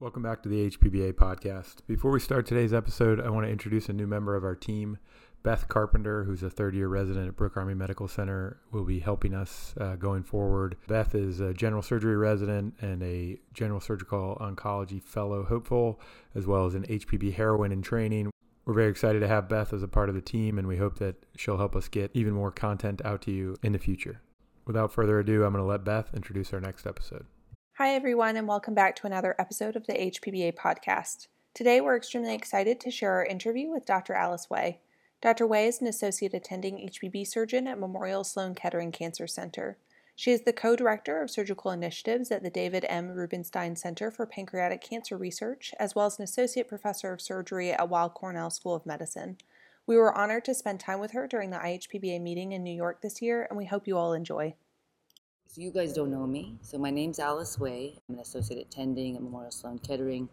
Welcome back to the HPBA podcast. Before we start today's episode, I want to introduce a new member of our team, Beth Carpenter, who's a third year resident at Brooke Army Medical Center, will be helping us uh, going forward. Beth is a general surgery resident and a general surgical oncology fellow hopeful, as well as an HPB heroine in training. We're very excited to have Beth as a part of the team, and we hope that she'll help us get even more content out to you in the future. Without further ado, I'm going to let Beth introduce our next episode. Hi, everyone, and welcome back to another episode of the HPBA podcast. Today, we're extremely excited to share our interview with Dr. Alice Wei. Dr. Wei is an associate attending HPB surgeon at Memorial Sloan Kettering Cancer Center. She is the co director of surgical initiatives at the David M. Rubenstein Center for Pancreatic Cancer Research, as well as an associate professor of surgery at Weill Cornell School of Medicine. We were honored to spend time with her during the IHPBA meeting in New York this year, and we hope you all enjoy. So you guys don't know me. So my name's Alice Wei. I'm an associate attending at Memorial Sloan Kettering.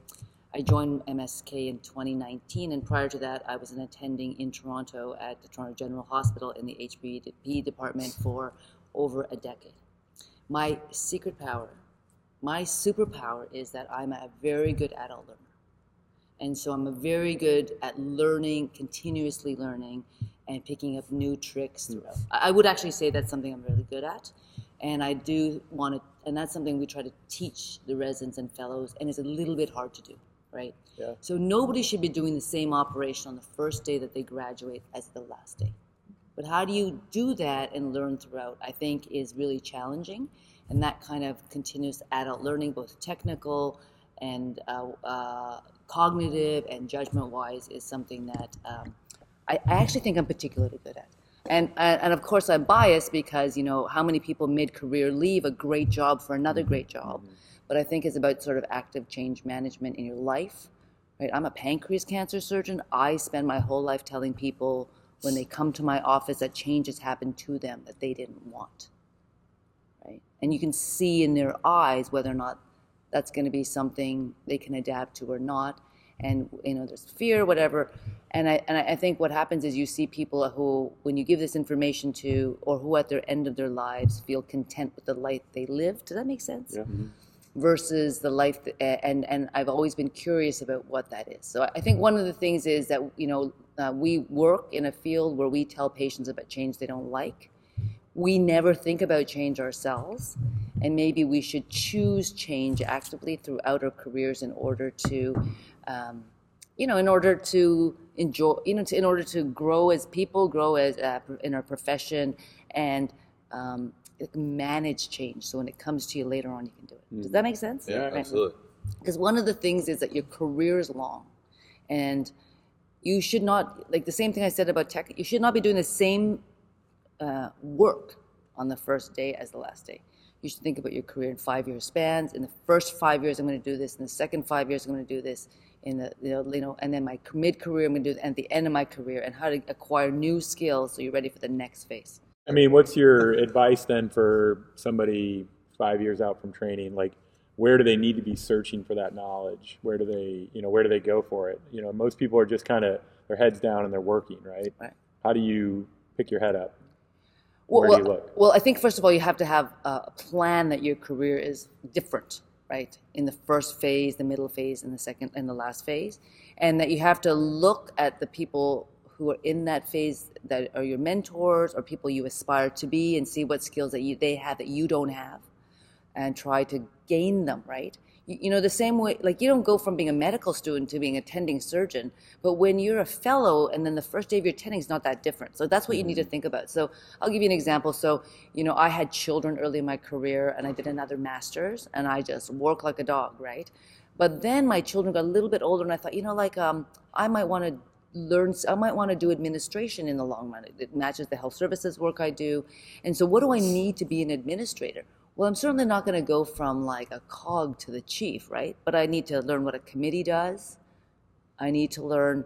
I joined MSK in 2019, and prior to that, I was an attending in Toronto at the Toronto General Hospital in the HPB department for over a decade. My secret power, my superpower is that I'm a very good adult learner. And so I'm a very good at learning, continuously learning, and picking up new tricks throughout. I would actually say that's something I'm really good at and I do want to, and that's something we try to teach the residents and fellows, and it's a little bit hard to do, right? Yeah. So nobody should be doing the same operation on the first day that they graduate as the last day. But how do you do that and learn throughout? I think is really challenging, and that kind of continuous adult learning, both technical and uh, uh, cognitive and judgment-wise, is something that um, I, I actually think I'm particularly good at and and of course I'm biased because you know how many people mid-career leave a great job for another great mm-hmm. job, mm-hmm. but I think it's about sort of active change management in your life. Right? I'm a pancreas cancer surgeon. I spend my whole life telling people when they come to my office that change has happened to them that they didn't want. Right? And you can see in their eyes whether or not that's going to be something they can adapt to or not and you know there's fear whatever. And I, and I think what happens is you see people who when you give this information to or who at their end of their lives feel content with the life they live does that make sense? Yeah. Mm-hmm. versus the life that, and and I've always been curious about what that is. So I think one of the things is that you know uh, we work in a field where we tell patients about change they don't like. We never think about change ourselves and maybe we should choose change actively throughout our careers in order to um, you know in order to enjoy you know to, in order to grow as people grow as uh, in our profession and um, manage change. So when it comes to you later on you can do it. Does that make sense? Yeah, Right. absolutely. because one of the things is that your career is long and you should not like the same thing i said about tech you should not be doing the same uh, work on the first day as the last day. You should think about your career in five year spans. In the first five years i'm going to do this. In the second five years i'm going to do this in the you know, you know and then my mid career i'm going to do at the end of my career and how to acquire new skills so you're ready for the next phase I mean, what's your advice then for somebody five years out from training? Like, where do they need to be searching for that knowledge? Where do they, you know, where do they go for it? You know, most people are just kind of their heads down and they're working, right? Right. How do you pick your head up? Well, Where do you well, well, I think first of all, you have to have a plan that your career is different, right? In the first phase, the middle phase, and the second and the last phase, and that you have to look at the people who are in that phase that are your mentors or people you aspire to be, and see what skills that you they have that you don't have, and try to gain them, right? You, you know, the same way, like you don't go from being a medical student to being attending surgeon, but when you're a fellow and then the first day of your attending is not that different. So that's what you need to think about. So I'll give you an example. So, you know, I had children early in my career and I did another master's and I just worked like a dog, right? But then my children got a little bit older and I thought, you know, like um, I might want to learn i might want to do administration in the long run it matches the health services work i do and so what do i need to be an administrator well i'm certainly not going to go from like a cog to the chief right? But i need to learn what a committee does. I need to learn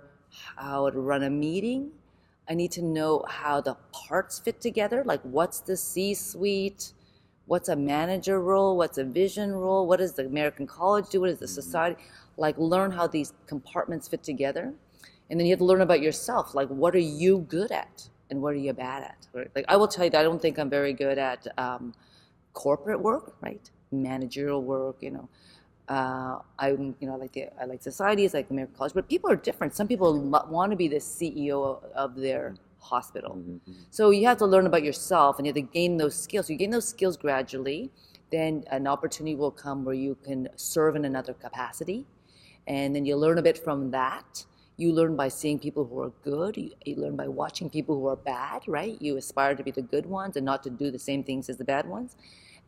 how to run a meeting. I need to know how the parts fit together like what's the c suite what's a manager role? What's a vision role? What does the american college do? What does the society like learn how these compartments fit together. And then you have to learn about yourself like what are you good at and what are you bad at? Right? like i will tell you that i don't think i'm very good at um, corporate work right managerial work you know Uh, I, you know, I like the I like societies, I like American college, but people are different. Some people want to be the CEO of their hospital. Mm-hmm. So you have to learn about yourself, and you have to gain those skills. You gain those skills gradually. Then an opportunity will come where you can serve in another capacity, and then you learn a bit from that. You learn by seeing people who are good. You, you learn by watching people who are bad. Right? You aspire to be the good ones and not to do the same things as the bad ones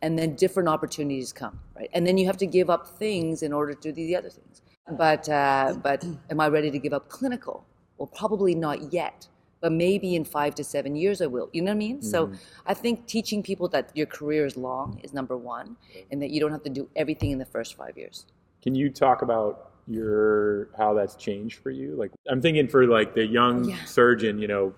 and then different opportunities come, right? And then you have to give up things in order to do the other things. But uh, but am I ready to give up clinical? Well, probably not yet. But maybe in five to seven years I will. You know what I mean? So I think teaching people that your career is long is number one, and that you don't have to do everything in the first five years. Can you talk about your how that's changed for you? Like I'm thinking for like the young Yeah. surgeon, you know,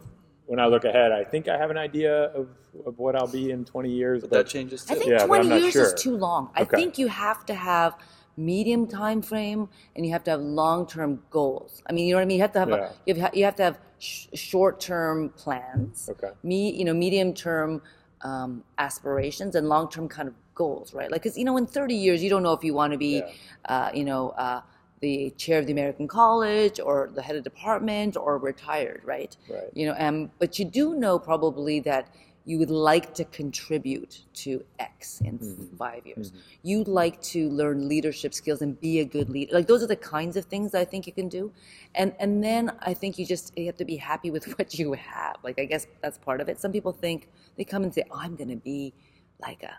when I look ahead, I think I have an idea of, of what I'll be in 20 years. But that changes too. I think Yeah, 20 I'm not years sure. is too long. I Okay. think you have to have medium time frame and you have to have long term goals. I mean, you know what I mean? You have to have Yeah. a, you have, you have to have sh- short term plans. Okay. Me, you know, medium term um, aspirations and long term kind of goals, right? Like, because you know, in 30 years, you don't know if you want to be, Yeah. uh, you know. Uh, the chair of the American College, or the head of department, or retired, right? Right. You know, um, but you do know probably that you would like to contribute to X in Mm-hmm. five years. You'd like to learn leadership skills and be a good leader. Like those are the kinds of things I think you can do. And and then I think you just you have to be happy with what you have. Like I guess that's part of it. Some people think they come and say, oh, "I'm going to be like a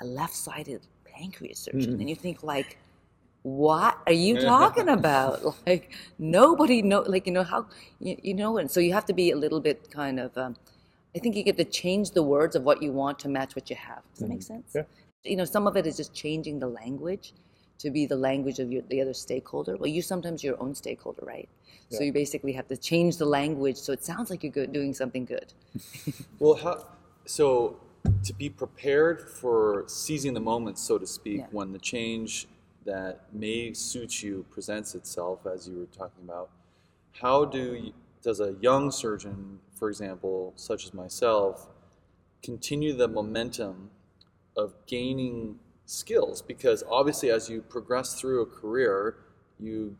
a left-sided pancreas surgeon," and you think like. What are you talking about? Like nobody know, like you know how you, you know, and so you have to be a little bit kind of. Um, I think you get to change the words of what you want to match what you have. Does that make sense? Yeah. You know, some of it is just changing the language to be the language of your, the other stakeholder. Well, you sometimes your own stakeholder, right? Yeah. So you basically have to change the language so it sounds like you're good, doing something good. Well, how, so to be prepared for seizing the moment, so to speak, Yeah. when the change that may suit you presents itself, as you were talking about, how do you, does a young surgeon, for example, such as myself, continue the momentum of gaining skills? Because obviously, as you progress through a career, you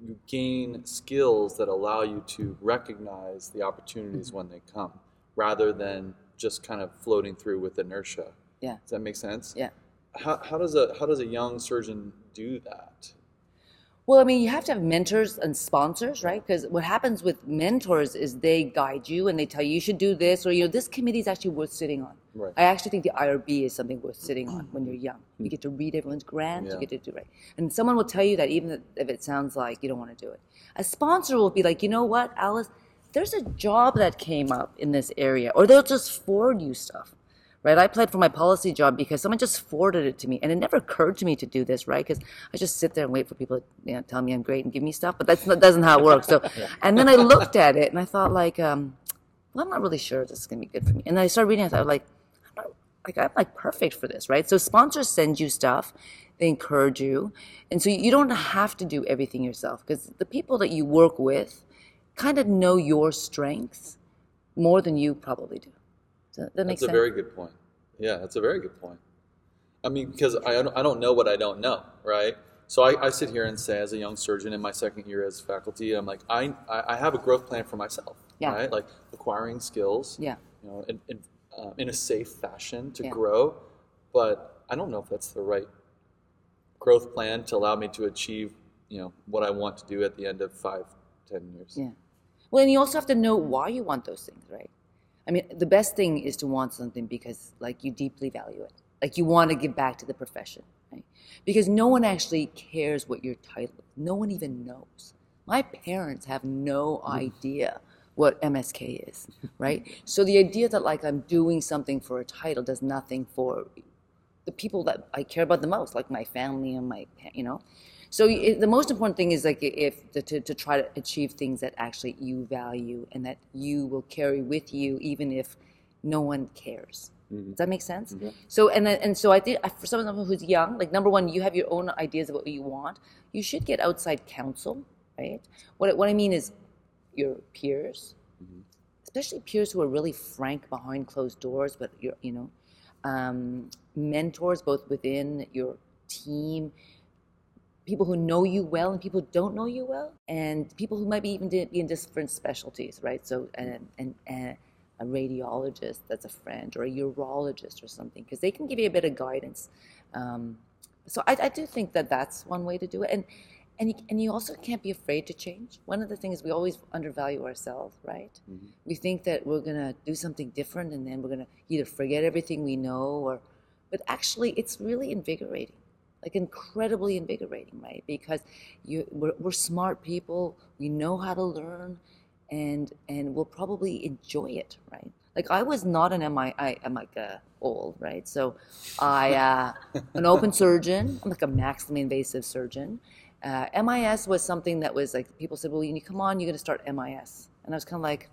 you gain skills that allow you to recognize the opportunities mm-hmm. when they come rather than just kind of floating through with inertia. Yeah. Does that make sense? Yeah. How, how does a how does a young surgeon do that? Well, I mean, you have to have mentors and sponsors, right? Because what happens with mentors is they guide you and they tell you you should do this, or you know, this committee is actually worth sitting on. Right. I actually think the IRB is something worth sitting on when you're young. You hmm. get to read everyone's grants, Yeah. you get to do right, and someone will tell you that even if it sounds like you don't want to do it. A sponsor will be like, you know what, Alice, there's a job that came up in this area, or they'll just forward you stuff right? I applied for my policy job because someone just forwarded it to me, and it never occurred to me to do this, right? Because I just sit there and wait for people to you know, tell me I'm great and give me stuff, but that's not doesn't how it works. So, and then I looked at it and I thought like, um, well, I'm not really sure if this is gonna be good for me. And then I started reading. it, I thought like, I'm not, like I'm like perfect for this, right? So sponsors send you stuff, they encourage you, and so you don't have to do everything yourself because the people that you work with kind of know your strengths more than you probably do. Does that, that make That's a very good point. Yeah, that's a very good point. I mean, because I don't, I don't know what I don't know, right? So I, I sit here and say, as a young surgeon in my second year as faculty, I'm like, I, I have a growth plan for myself, Yeah. right? Like acquiring skills, Yeah. you know, in, in, uh, in a safe fashion to Yeah. grow. But I don't know if that's the right growth plan to allow me to achieve, you know, what I want to do at the end of five, ten years. Yeah. Well, and you also have to know why you want those things, right? I mean, the best thing is to want something because, like, you deeply value it. Like, you want to give back to the profession, right? Because no one actually cares what your title is. No one even knows. My parents have no mm. idea what MSK is, right? so the idea that, like, I'm doing something for a title does nothing for the people that I care about the most, like my family and my, you know. So it, the most important thing is like if to, to, try to achieve things that actually you value and that you will carry with you, even if no one cares. Mm-hmm. Does that make sense? Mm-hmm. So and then- and so I think for someone who's young, like number one, you have your own ideas of what you want. You should get outside counsel, right? What what I mean is your peers, mm-hmm. especially peers who are really frank behind closed doors, but you're, you know, um, mentors both within your team, people who know you well and people who don't know you well, and people who might be even be in different specialties, right? So, and, and, and a radiologist that's a friend or a urologist or something, because they can give you a bit of guidance. Um, so I, I, do think that that's one way to do it. And, and, you, and you also can't be afraid to change. One of the things we always undervalue ourselves, right? Mm-hmm. We think that we're going to do something different and then we're going to either forget everything we know or, but actually it's really invigorating like incredibly invigorating, right? Because you, we're, we're smart people, we know how to learn, and and we'll probably enjoy it, right? Like I was not an MI, I, am like a old, right? So I, uh, an open surgeon, I'm like a maximally invasive surgeon. Uh, MIS was something that was like people said, well, you come on, you're to start MIS, and I was kind of like,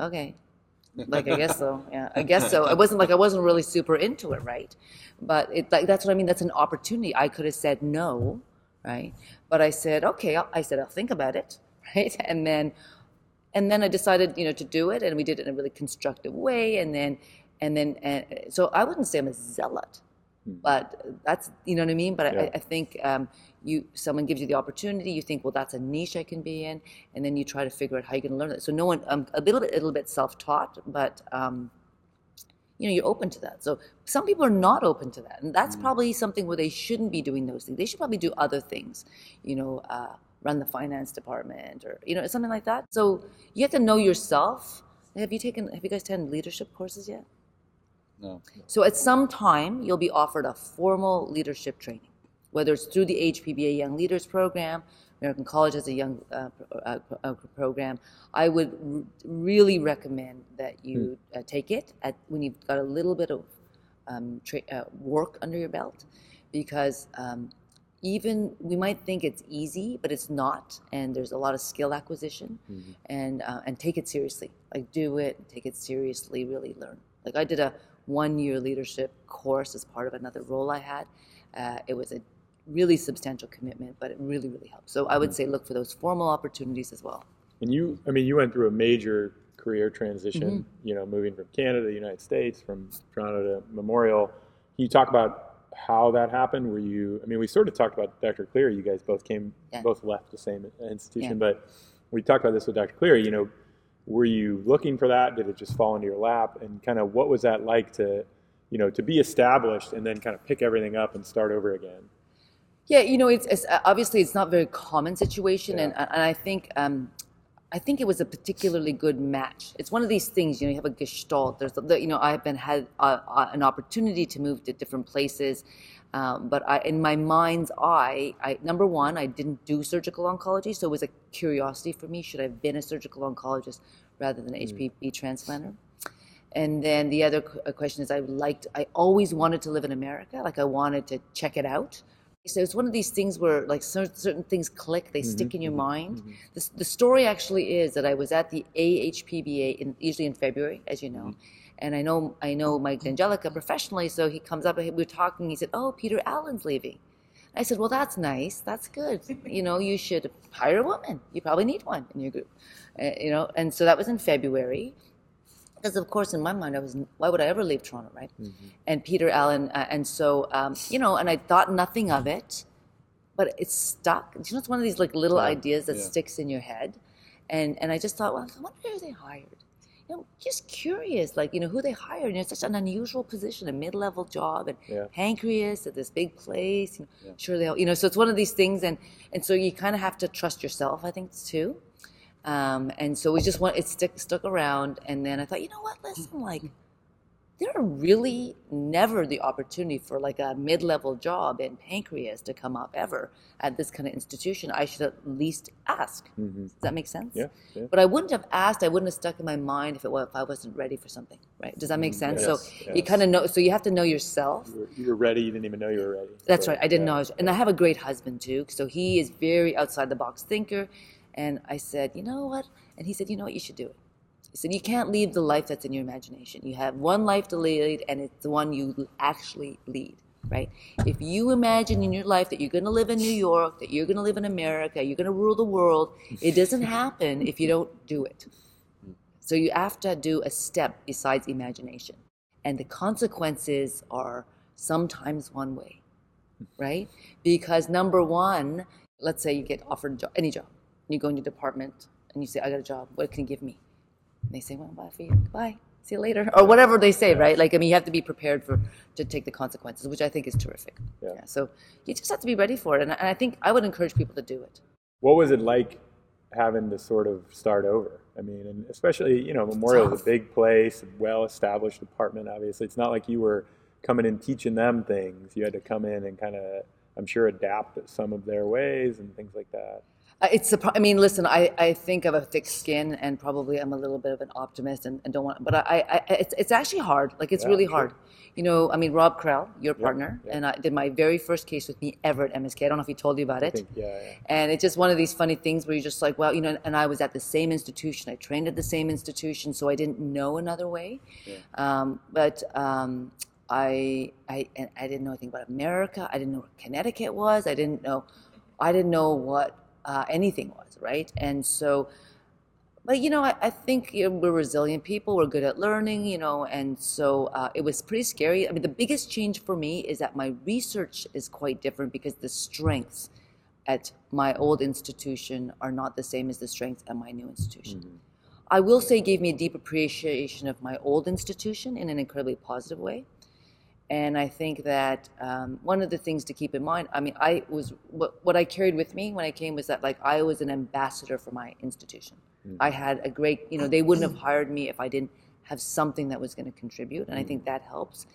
okay, like I guess so. Yeah, I guess so. It wasn't like I wasn't really super into it, right? But it like that's what I mean. That's an opportunity. I could have said no, right? But I said okay. I said I'll think about it, right? And then, and then I decided, you know, to do it, and we did it in a really constructive way. And then, and then, and so I wouldn't say I'm a zealot. But that's you know what I mean. But yeah. I, I, think um, you someone gives you the opportunity you think well that's a niche i can be in and then you try to figure out how you can learn it so no one i'm a little bit a little bit self-taught but um, you know you're open to that. So some people are not open to that and that's mm. probably something where they shouldn't be doing those things. They should probably do other things you know uh, run the finance department or you know something like that. So you have to know yourself. Have you taken have you guys taken leadership courses yet no so at some time you'll be offered a formal leadership training whether it's through the HPBA Young Leaders Program, American College has a young uh, uh, uh, program. I would r- really recommend that you hmm. uh, take it at, when you've got a little bit of um, tra- uh, work under your belt, because um, even we might think it's easy, but it's not, and there's a lot of skill acquisition, mm-hmm. and uh, and take it seriously. Like do it, take it seriously, really learn. Like I did a one year leadership course as part of another role I had. it was a really substantial commitment, but it really, really helped. So I would mm-hmm. say look for those formal opportunities as well. And you, I mean, you went through a major career transition, mm-hmm. you know, moving from Canada to the United States, from Toronto to Memorial. Can you talk about how that happened? Were you, I mean, we sort of talked about Dr. Cleary. You guys both came, yeah. both left the same institution, yeah. but we talked about this with Dr. Cleary. You know, were you looking for that? Did it just fall into your lap? And kind of what was that like to, you know, to be established and then kind of pick everything up and start over again? Yeah, you know, it's, it's obviously it's not a very common situation, yeah. and and I think um, I think it was a particularly good match. It's one of these things, you know, you have a gestalt. There's, the, you know, I've been had uh, uh, an opportunity to move to different places, um, but I, in my mind's eye, I number one, I didn't do surgical oncology, so it was a curiosity for me. Should I have been a surgical oncologist rather than an mm. HPB transplanter? And then the other question is, I liked, I always wanted to live in America. Like I wanted to check it out. So it's one of these things where like certain, certain things click, they mm-hmm, stick in your mm-hmm, mind. Mm-hmm. The, the story actually is that I was at the AHPBA in, usually in February, as you know. And I know I know Mike D'Angelica professionally, so he comes up and we were talking. He said, "Oh, Peter Allen's leaving." I said, "Well, that's nice. That's good. You know, you should hire a woman. You probably need one in your group." Uh, you know, and so that was in February because of course in my mind i was why would i ever leave toronto right mm-hmm. and peter allen uh, and so um, you know and i thought nothing of it but it stuck you know it's one of these like little yeah. ideas that yeah. sticks in your head and and i just thought well i wonder who they hired you know just curious like you know who they hired and it's such an unusual position a mid-level job and yeah. pancreas at this big place you know, sure they you know so it's one of these things and and so you kind of have to trust yourself i think too um, and so we just want it stick, stuck around. And then I thought, you know what? Listen, like there are really never the opportunity for like a mid-level job in pancreas to come up ever at this kind of institution. I should at least ask. Mm-hmm. Does that make sense? Yeah, yeah, But I wouldn't have asked. I wouldn't have stuck in my mind if it was if I wasn't ready for something. Right? Does that make mm-hmm. sense? Yes, so yes. you kind of know. So you have to know yourself. You were, you were, ready. You didn't even know you were ready. That's right. I didn't yeah, know. I was, and I have a great husband too. So he is very outside the box thinker. And I said, you know what? And he said, you know what? You should do it. He said, you can't leave the life that's in your imagination. You have one life to lead, and it's the one you actually lead, right? If you imagine in your life that you're going to live in New York, that you're going to live in America, you're going to rule the world, it doesn't happen if you don't do it. So you have to do a step besides imagination. And the consequences are sometimes one way, right? Because number one, let's say you get offered a job, any job, and you go in your department and you say, I got a job, what can you give me? And they say, well, bye for you, bye, see you later, or whatever they say, right? Like, I mean, you have to be prepared for to take the consequences, which I think is terrific. Yeah. so you just have to be ready for it, and, and I think I would encourage people to do it. What was it like having to sort of start over? I mean, and especially you know, Memorial is a big place, well-established department. Obviously, it's not like you were coming in teaching them things. You had to come in and kind of, I'm sure, adapt some of their ways and things like that. Uh, It's I mean, listen, I, I think have a thick skin and probably I'm a little bit of an optimist and, and don't want, but I, I, it's, it's actually hard. Like it's Yeah, really sure. hard. You know, I mean, Rob Krell, your partner, yeah. and I did my very first case with me ever at MSK. I don't know if he told you about it. think, yeah, yeah. And it's just one of these funny things where you're just like, well, you know, and I was at the same institution. I trained at the same institution, so I didn't know another way. Um, but um, I, I, and I didn't know anything about America. I didn't know what Connecticut was. I didn't know, I didn't know what uh, anything was, right? And so, but you know, I, I think you know, we're resilient people. We're good at learning, you know, and so uh, it was pretty scary. I mean, the biggest change for me is that my research is quite different because the strengths at my old institution are not the same as the strengths at my new institution. I will say, gave me a deep appreciation of my old institution in an incredibly positive way. And I think that um, one of the things to keep in mind, I mean, I was what, what I carried with me when I came was that like I was an ambassador for my institution. I had a great, you know, they wouldn't have hired me if I didn't have something that was going to contribute, and I think that helps.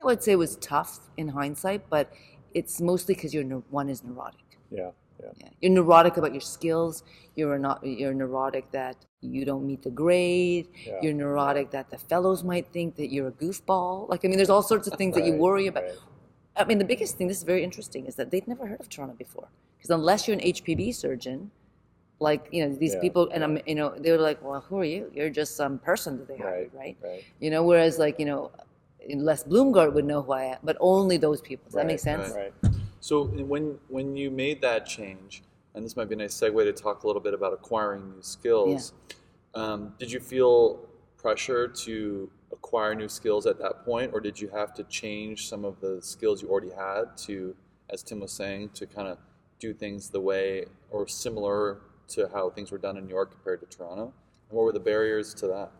I would say it was tough in hindsight, but it's mostly because you're one is neurotic. Yeah, yeah. Yeah. You're neurotic about your skills. You're not. You're neurotic that you don't meet the grade. Yeah. You're neurotic that the fellows might think that you're a goofball. Like I mean, there's all sorts of things that you worry about. right. I mean, the biggest thing. This is very interesting. Is that they've never heard of Toronto before. Because unless you're an HPB surgeon, like you know these Yeah, people, and I'm, you know, they were like, well, who are you? You're just some person that they hired, Right, right? right. You know, whereas like you know, Les Blumgart would know who I am, but only those people. Does that make Right, sense? Right. So when when you made that change, and this might be a nice segue to talk a little bit about acquiring new skills. Um, did you feel pressure to acquire new skills at that point, or did you have to change some of the skills you already had to, as Tim was saying, to kind of do things the way or similar to how things were done in New York compared to Toronto? And what were the barriers to that?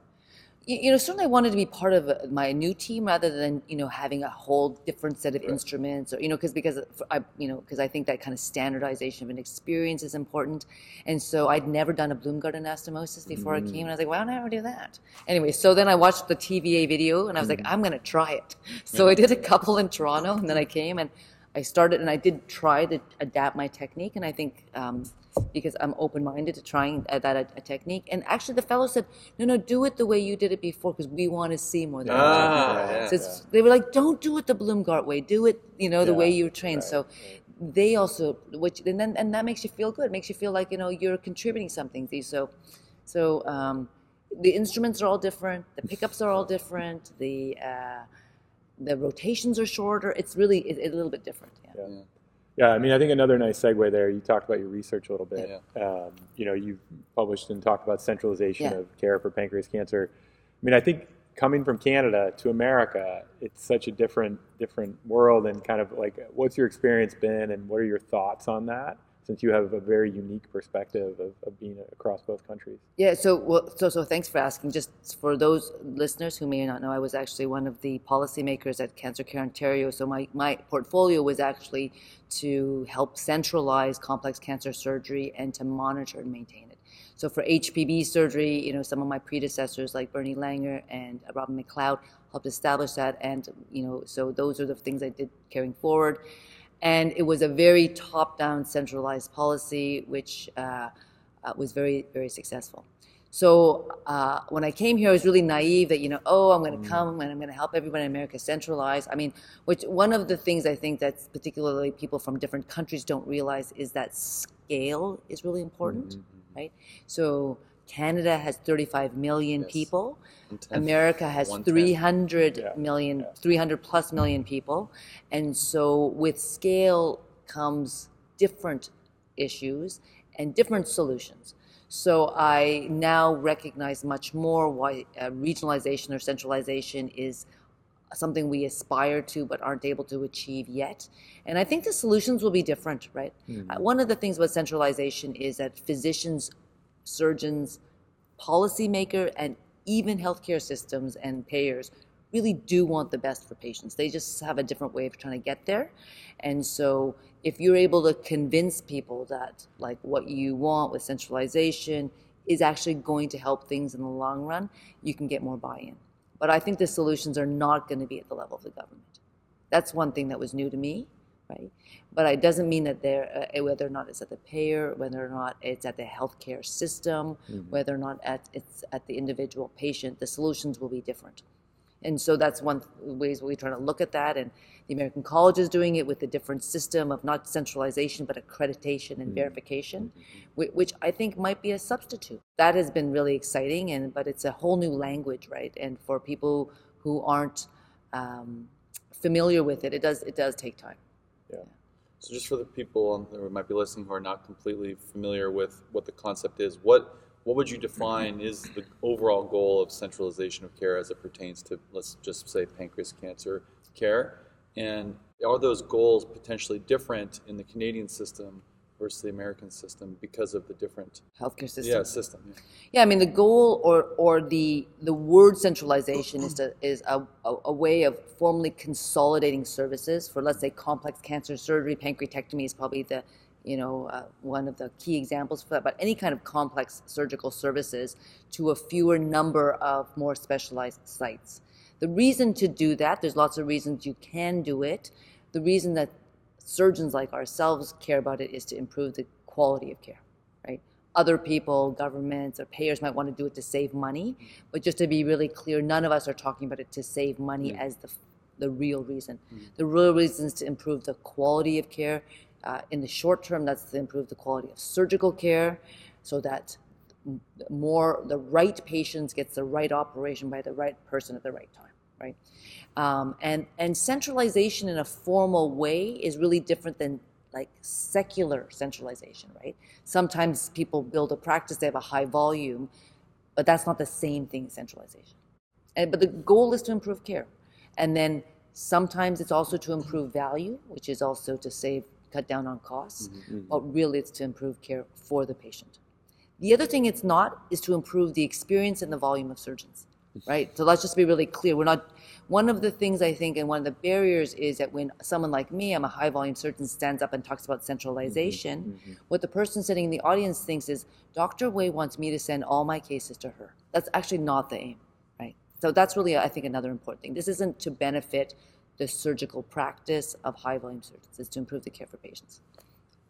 You you know, certainly I wanted to be part of uh, my new team rather than you know having a whole different set of instruments, or you know, because because I you know because I think that kind of standardization of an experience is important, and so I'd never done a Blumgart anastomosis before I came, and I was like, why don't I ever do that? Anyway, so then I watched the TVA video, and I was like, I'm gonna try it. So I did a couple in Toronto, and then I came and I started, and I did try to adapt my technique, and I think. Um, because I'm open-minded to trying uh, that a, a technique. And actually, the fellow said, "No, no, do it the way you did it before, because we want to see more." Than Ah, yeah. So it's- they were like, "Don't do it the Blumgart way. Do it, you know, the way you were trained." So they also, which and then and that makes you feel good. Makes you feel like you know you're contributing something. to you. So, so um, the instruments are all different. The pickups are all different. The uh, the rotations are shorter. It's really it, it's a little bit different. Yeah. Yeah. Yeah, I mean, I think another nice segue there. You talked about your research a little bit. Um, you know, you've published and talked about centralization Yeah. of care for pancreas cancer. I mean, I think coming from Canada to America, it's such a different different world. And kind of like, what's your experience been, and what are your thoughts on that? Since you have a very unique perspective of, of being across both countries. Yeah, so well, so so thanks for asking. Just for those listeners who may not know, I was actually one of the policymakers at Cancer Care Ontario. So my my portfolio was actually to help centralize complex cancer surgery and to monitor and maintain it. So for HPB surgery, you know, some of my predecessors like Bernie Langer and Robin McLeod helped establish that, and you know, so those are the things I did carrying forward. And it was a very top-down, centralized policy, which uh, uh, was very, very successful. So uh, when I came here, I was really naive that you know, oh, I'm going to come and I'm going to help everybody in America centralize. I mean, which one of the things I think that particularly people from different countries don't realize is that scale is really important, right? So Canada has 35 million Yes. people. America has One-tenth. 300 Yeah. million, 300 plus million people. And so with scale comes different issues and different solutions. So I now recognize much more why uh, regionalization or centralization is something we aspire to but aren't able to achieve yet. And I think the solutions will be different, right? Uh, one of the things about centralization is that physicians, surgeons, policymaker, and even healthcare systems and payers really do want the best for patients. They just have a different way of trying to get there. And so if you're able to convince people that like what you want with centralization is actually going to help things in the long run, you can get more buy-in. But I think the solutions are not going to be at the level of the government. That's one thing that was new to me, right? But it doesn't mean that they're uh, whether or not it's at the payer, whether or not it's at the healthcare system, whether or not at it's at the individual patient. The solutions will be different. And so that's one th- ways we're trying to look at that. And the American College is doing it with a different system of not centralization, but accreditation and verification, whi- which I think might be a substitute. That has been really exciting, and but it's a whole new language, right? And for people who aren't um, familiar with it, it does it does take time. Yeah. So just for the people who might be listening who are not completely familiar with what the concept is, what what would you define is the overall goal of centralization of care as it pertains to let's just say pancreas cancer care? And are those goals potentially different in the Canadian system versus the American system because of the different Healthcare system. yeah system? Yeah. Yeah, I mean the goal or or the the word centralization is to, is a, a, a way of formally consolidating services for let's say complex cancer surgery, pancreatectomy is probably the you know uh, one of the key examples for that. But any kind of complex surgical services to a fewer number of more specialized sites. The reason to do that, there's lots of reasons you can do it. The reason that surgeons like ourselves care about it is to improve the quality of care, right? Other people, governments, or payers might want to do it to save money, but just to be really clear, none of us are talking about it to save money as the, the real reason. The real reason is to improve the quality of care. Uh, in the short term, that's to improve the quality of surgical care so that more the right patients gets the right operation by the right person at the right time right? Um, and and centralization in a formal way is really different than like secular centralization right? Sometimes people build a practice they have a high volume but that's not the same thing as centralization. And, but the goal is to improve care. And then sometimes it's also to improve value which is also to save cut down on costs but really it's to improve care for the patient. The other thing it's not is to improve the experience and the volume of surgeons, right? So let's just be really clear. We're not, one of the things I think and one of the barriers is that when someone like me, I'm a high volume surgeon, stands up and talks about centralization, mm-hmm, mm-hmm. what the person sitting in the audience thinks is Dr. Wei wants me to send all my cases to her. That's actually not the aim, right? So that's really, I think, another important thing. This isn't to benefit the surgical practice of high volume surgeons, it's to improve the care for patients.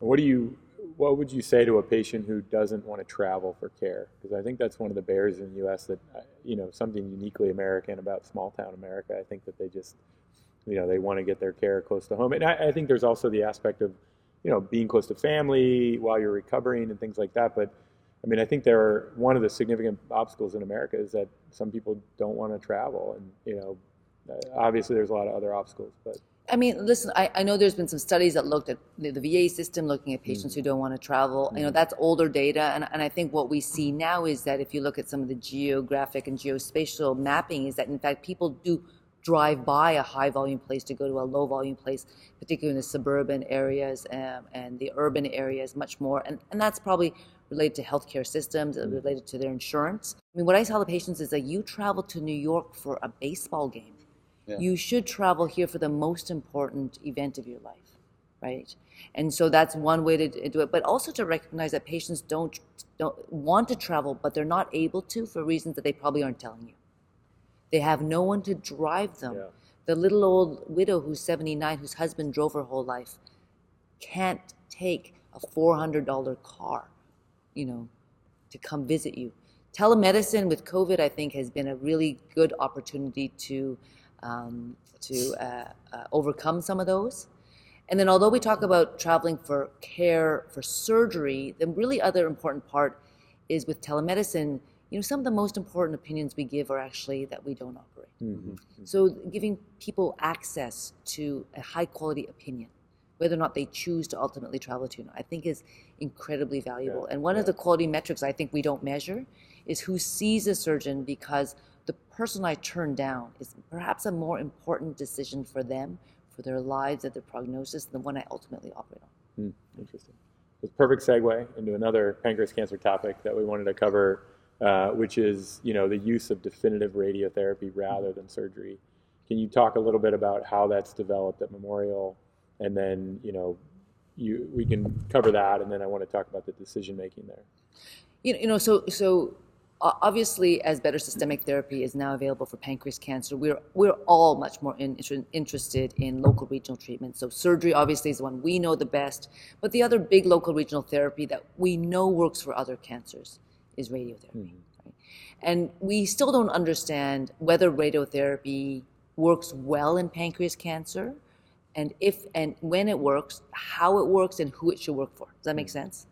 What do you, what would you say to a patient who doesn't want to travel for care? Because I think that's one of the barriers in the U.S. that, uh, you know, something uniquely American about small town America. I think that they just, you know, they want to get their care close to home. And I, I think there's also the aspect of, you know, being close to family while you're recovering and things like that. But I mean, I think there are one of the significant obstacles in America is that some people don't want to travel, and you know, uh, obviously there's a lot of other obstacles, but I mean, listen, I, I know there's been some studies that looked at the, VA system, looking at patients who don't want to travel. You know, that's older data. And, and I think what we see now is that if you look at some of the geographic and geospatial mapping, is that in fact people do drive by a high volume place to go to a low volume place, particularly in the suburban areas um, and the urban areas much more. And, and that's probably related to healthcare systems, uh, related to their insurance. I mean, what I tell the patients is that you travel to New York for a baseball game Yeah. you should travel here for the most important event of your life, right? And so that's one way to do it, but also to recognize that patients don't don't want to travel, but they're not able to for reasons that they probably aren't telling you. They have no one to drive them. Yeah. The little old widow who's 79, whose husband drove her whole life, can't take a $400 car, you know, to come visit you. Telemedicine with COVID, I think, has been a really good opportunity to um, to uh, uh, overcome some of those. And then, although we talk about traveling for care for surgery, the really other important part is with telemedicine. You know, some of the most important opinions we give are actually that we don't operate. So, giving people access to a high quality opinion, whether or not they choose to ultimately travel to, you, I think is incredibly valuable. Yeah, And one yeah. of the quality metrics I think we don't measure is who sees a surgeon because the person I turn down is perhaps a more important decision for them, for their lives, and their prognosis, than the one I ultimately operate on. Hmm, interesting. It's a perfect segue into another pancreas cancer topic that we wanted to cover, uh, which is you know the use of definitive radiotherapy rather than surgery. Can you talk a little bit about how that's developed at Memorial, and then you know, you we can cover that, and then I want to talk about the decision making there. You know, you know, so so obviously, as better systemic therapy is now available for pancreas cancer, we're we're all much more in, interested in local regional treatment. So surgery obviously is the one we know the best, but the other big local regional therapy that we know works for other cancers is radiotherapy. Mm-hmm. Right? And we still don't understand whether radiotherapy works well in pancreas cancer, and if and when it works, how it works, and who it should work for. Does that make mm-hmm. sense?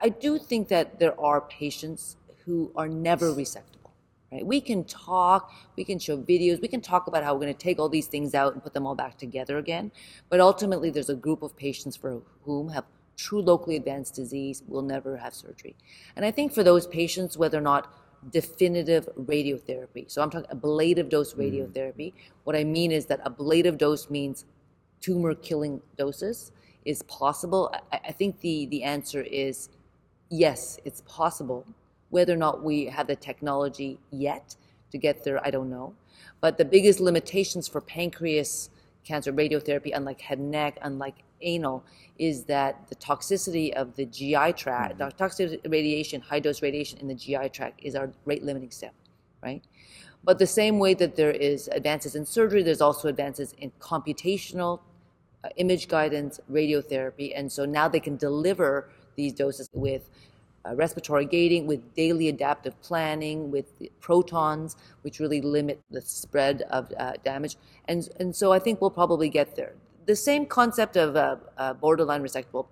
I do think that there are patients who are never resectable. Right? We can talk, we can show videos, we can talk about how we're going to take all these things out and put them all back together again. But ultimately, there's a group of patients for whom have true locally advanced disease will never have surgery. And I think for those patients, whether or not definitive radiotherapy. So I'm talking ablative dose mm-hmm. radiotherapy. Mm. What I mean is that ablative dose means tumor killing doses is possible. I, I, think the, the answer is yes, it's possible. Whether or not we have the technology yet to get there, I don't know. But the biggest limitations for pancreas cancer radiotherapy, unlike head and neck, unlike anal, is that the toxicity of the GI tract, mm-hmm. the toxic radiation, high dose radiation in the GI tract is our rate limiting step, right? But the same way that there is advances in surgery, there's also advances in computational uh, image guidance, radiotherapy, and so now they can deliver these doses with respiratory gating, with daily adaptive planning, with protons, which really limit the spread of uh, damage. And, and so I think we'll probably get there. The same concept of uh, uh borderline resectable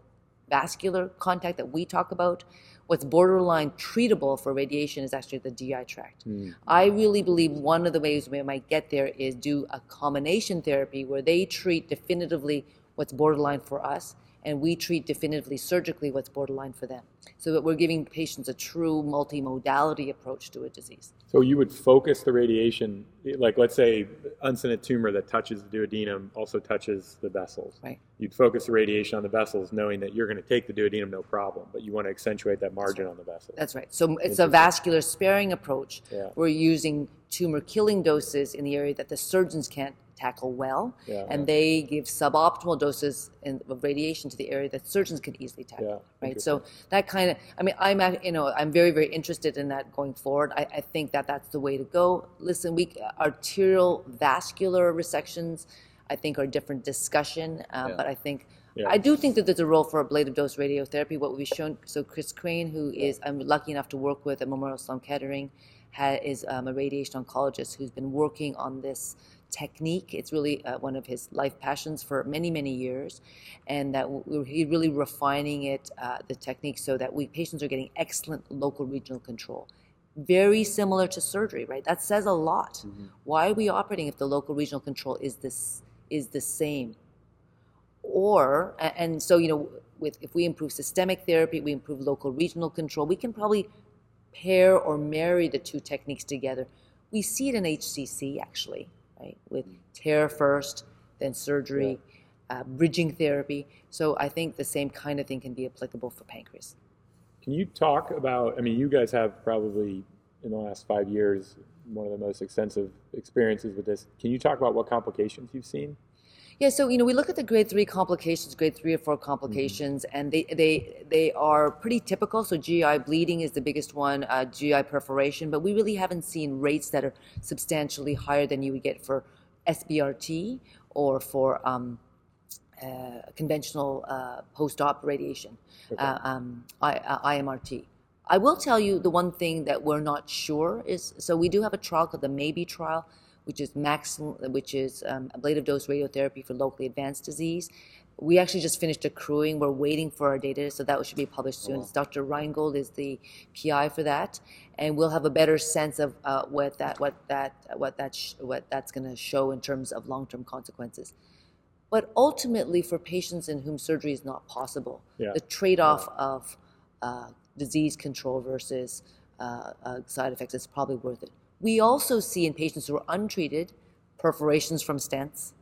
vascular contact that we talk about, what's borderline treatable for radiation is actually the GI tract. Mm. I really believe one of the ways we might get there is do a combination therapy where they treat definitively what's borderline for us and we treat definitively surgically what's borderline for them. So that we're giving patients a true multimodality approach to a disease. So you would focus the radiation, like let's say uncinate tumor that touches the duodenum also touches the vessels. Right. You'd focus the radiation on the vessels, knowing that you're going to take the duodenum no problem, but you want to accentuate that margin right. on the vessels. That's right. So it's a vascular sparing approach. Yeah. We're using tumor killing doses in the area that the surgeons can't tackle well, yeah, and yeah. they give suboptimal doses of radiation to the area that surgeons can easily tackle. Yeah, right. So that kind of, I mean, I'm you know I'm very very interested in that going forward. I, I think that that's the way to go. Listen, we arterial vascular resections, I think, are a different discussion, um, but I think. Yeah. I do think that there's a role for ablative dose radiotherapy. What we've shown, so Chris Crane, who is I'm lucky enough to work with at Memorial Sloan Kettering, is um, a radiation oncologist who's been working on this technique. It's really uh, one of his life passions for many, many years, and that he's really refining it, uh, the technique, so that we patients are getting excellent local regional control. Very similar to surgery, right? That says a lot. Mm-hmm. Why are we operating if the local regional control is this is the same? Or and so you know, with if we improve systemic therapy, we improve local regional control. We can probably pair or marry the two techniques together. We see it in HCC actually right? With TARE first, then surgery, yeah. uh, bridging therapy. So I think the same kind of thing can be applicable for pancreas. Can you talk about? I mean, you guys have probably in the last five years one of the most extensive experiences with this. Can you talk about what complications you've seen? Yeah, so you know we look at the grade three complications, grade three or four complications, mm-hmm. and they they they are pretty typical. So GI bleeding is the biggest one, uh, GI perforation, but we really haven't seen rates that are substantially higher than you would get for SBRT or for um, uh, conventional uh, post-op radiation, okay. Uh, um, I, uh, IMRT. I will tell you the one thing that we're not sure is so we do have a trial called the MAYBE trial which is maximum, which is um, ablative dose radiotherapy for locally advanced disease. We actually just finished accruing. We're waiting for our data, so that should be published soon. Dr. Reyngold is the PI for that, and we'll have a better sense of uh, what that what that what that sh- what that's going to show in terms of long-term consequences. But ultimately, for patients in whom surgery is not possible, yeah. the trade-off yeah. of uh, disease control versus uh, uh, side effects is probably worth it We also see in patients who are untreated perforations from stents,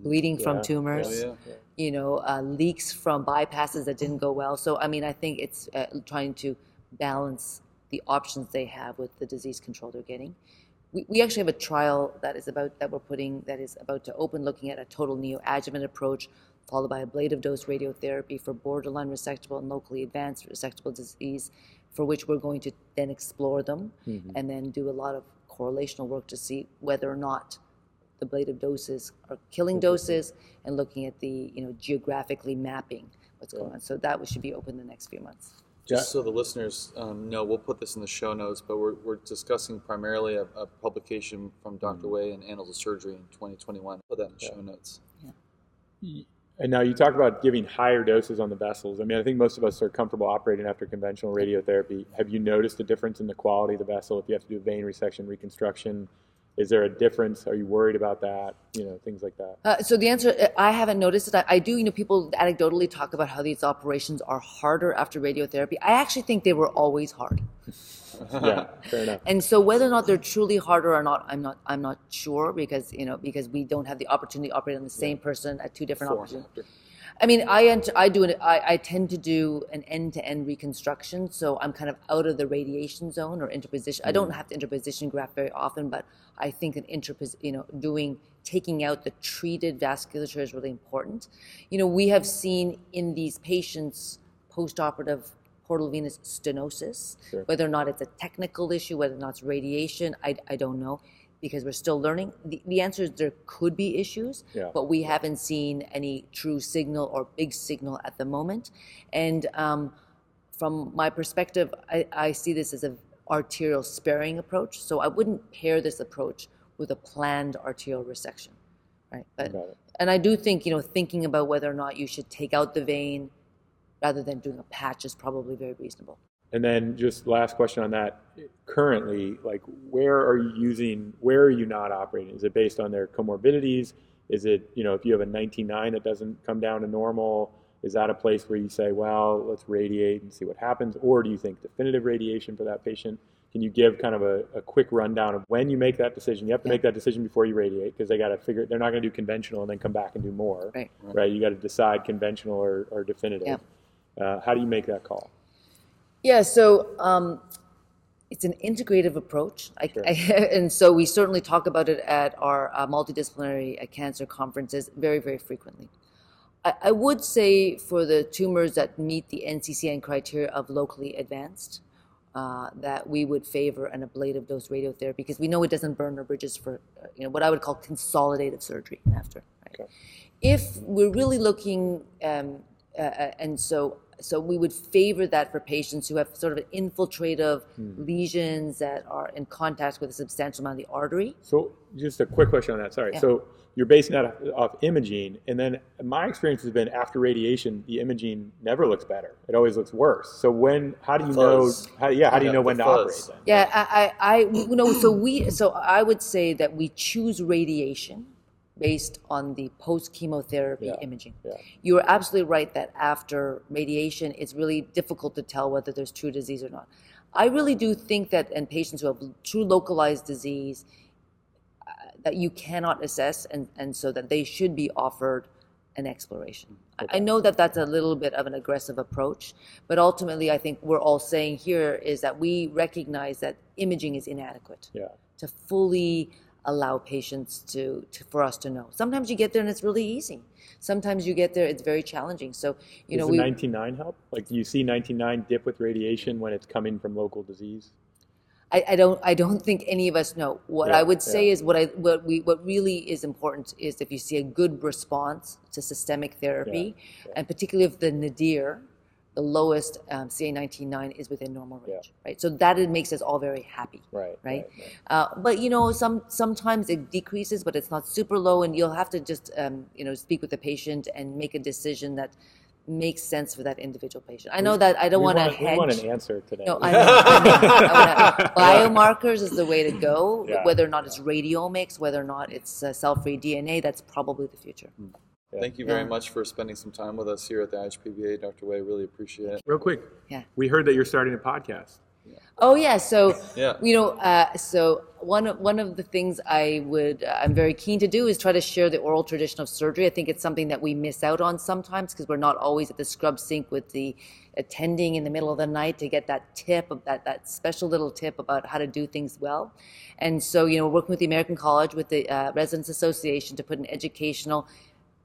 bleeding Yeah, from tumors, Oh, yeah. you know, uh, leaks from bypasses that didn't go well. So, I mean, I think it's uh, trying to balance the options they have with the disease control they're getting. We, we actually have a trial that is about that we're putting that is about to open, looking at a total neoadjuvant approach, followed by ablative dose radiotherapy for borderline resectable and locally advanced resectable disease, for which we're going to then explore them and then do a lot of correlational work to see whether or not the ablative doses are killing doses and looking at the you know geographically mapping what's going on. So that we should be open in the next few months. Just so the listeners um, know, we'll put this in the show notes, but we're, we're discussing primarily a, a publication from Dr. Wei in Annals of Surgery in 2021. Put that in the show notes. And now you talk about giving higher doses on the vessels. I mean, I think most of us are comfortable operating after conventional radiotherapy. Have you noticed a difference in the quality of the vessel if you have to do vein resection, reconstruction? Is there a difference? Are you worried about that? You know, things like that. Uh, so the answer, I haven't noticed it. I, I do, you know, people anecdotally talk about how these operations are harder after radiotherapy. I actually think they were always hard. yeah, fair enough. And so whether or not they're truly harder or not, I'm not, I'm not sure because you know because we don't have the opportunity to operate on the same person at two different and opportunities. I mean, I ent- I do it. I, I tend to do an end-to-end reconstruction, so I'm kind of out of the radiation zone or interposition. I don't mm. have to interposition graft very often, but I think an interpos, you know, doing taking out the treated vasculature is really important. You know, we have seen in these patients post-operative portal venous stenosis, Sure. whether or not it's a technical issue, whether or not it's radiation, I, I don't know because we're still learning. The, the answer is there could be issues, Yeah. but we haven't seen any true signal or big signal at the moment. And um, from my perspective, I, I see this as an arterial sparing approach. So I wouldn't pair this approach with a planned arterial resection, right? But and I do think you know thinking about whether or not you should take out the vein rather than doing a patch is probably very reasonable. And then just last question on that. Currently, like where are you using, where are you not operating? Is it based on their comorbidities? Is it, you know, if you have a 99 that doesn't come down to normal, is that a place where you say, well, let's radiate and see what happens? Or do you think definitive radiation for that patient? Can you give kind of a, a quick rundown of when you make that decision? You have to make that decision before you radiate because they got to figure, they're not going to do conventional and then come back and do more. Right. Right. You got to decide conventional or, or definitive. Uh, how do you make that call? Yeah, so um, it's an integrative approach, I, I, and so we certainly talk about it at our uh, multidisciplinary uh, cancer conferences very, very frequently. I, I would say for the tumors that meet the NCCN criteria of locally advanced, uh, that we would favor an ablative dose radiotherapy because we know it doesn't burn our bridges for uh, you know what I would call consolidative surgery after. Right? Okay. If we're really looking, um, uh, uh, and so so we would favor that for patients who have sort of infiltrative lesions that are in contact with a substantial amount of the artery. So just a quick question on that. Sorry. Yeah. So you're basing that off, off imaging, and then my experience has been after radiation, the imaging never looks better. It always looks worse. So when? How do you Fuzz. know? How, yeah. How do you know the when to fuzz. operate then? Yeah, I, I, I you know, so we, so I would say that we choose radiation based on the post chemotherapy Yeah, imaging. yeah. You are absolutely right that after radiation, it's really difficult to tell whether there's true disease or not. I really do think that in patients who have true localized disease, uh, that you cannot assess, and, and so that they should be offered an exploration. I- I know that that's a little bit of an aggressive approach, but ultimately, I think we're all saying here is that we recognize that imaging is inadequate Yeah. to fully allow patients to, to for us to know. Sometimes you get there and it's really easy. Sometimes you get there, it's very challenging. So you know, we, 19.9 help? Like, do you see 99 dip with radiation when it's coming from local disease? I, I don't I don't think any of us know. What Yeah, I would say yeah. is what I what we what really is important is if you see a good response to systemic therapy, yeah. and particularly if the nadir, the lowest um, CA19-9 is within normal Yeah. range, right? So that it makes us all very happy. Right. right? right. Uh, but you know, some sometimes it decreases, but it's not super low, and you'll have to just um, you know speak with the patient and make a decision that makes sense for that individual patient. I know that I don't want to want, we want an answer today. No, I know. I know. Biomarkers is the way to go. Yeah. Whether or not it's radiomics, whether or not it's uh, cell-free DNA, that's probably the future. Thank you very Yeah. much for spending some time with us here at the IHPBA, Dr. Wei. Really appreciate it. Real quick. Yeah. We heard that you're starting a podcast. Oh yeah, so Yeah. you know, uh, so one of, one of the things I would uh, I'm very keen to do is try to share the oral tradition of surgery. I think it's something that we miss out on sometimes because we're not always at the scrub sink with the attending in the middle of the night to get that tip of that that special little tip about how to do things well. And so you know, we're working with the American College with the uh, Residents Association to put an educational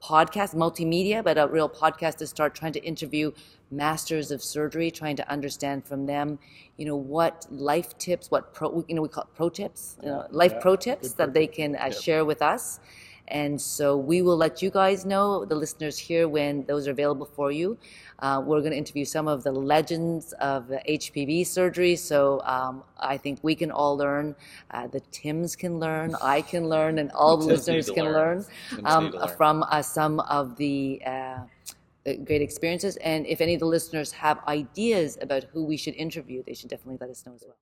podcast, multimedia, but a real podcast to start trying to interview masters of surgery, trying to understand from them, you know, what life tips, what pro, you know, we call it pro tips, you know, life pro tips that they can uh, share with us. And so we will let you guys know, the listeners here, when those are available for you. Uh, we're going to interview some of the legends of HPB surgery. So um, I think we can all learn. Uh, the Tims can learn. I can learn, and all the listeners can learn. learn, um, learn. from uh, some of the. Uh, uh, great experiences, and if any of the listeners have ideas about who we should interview, they should definitely let us know as well.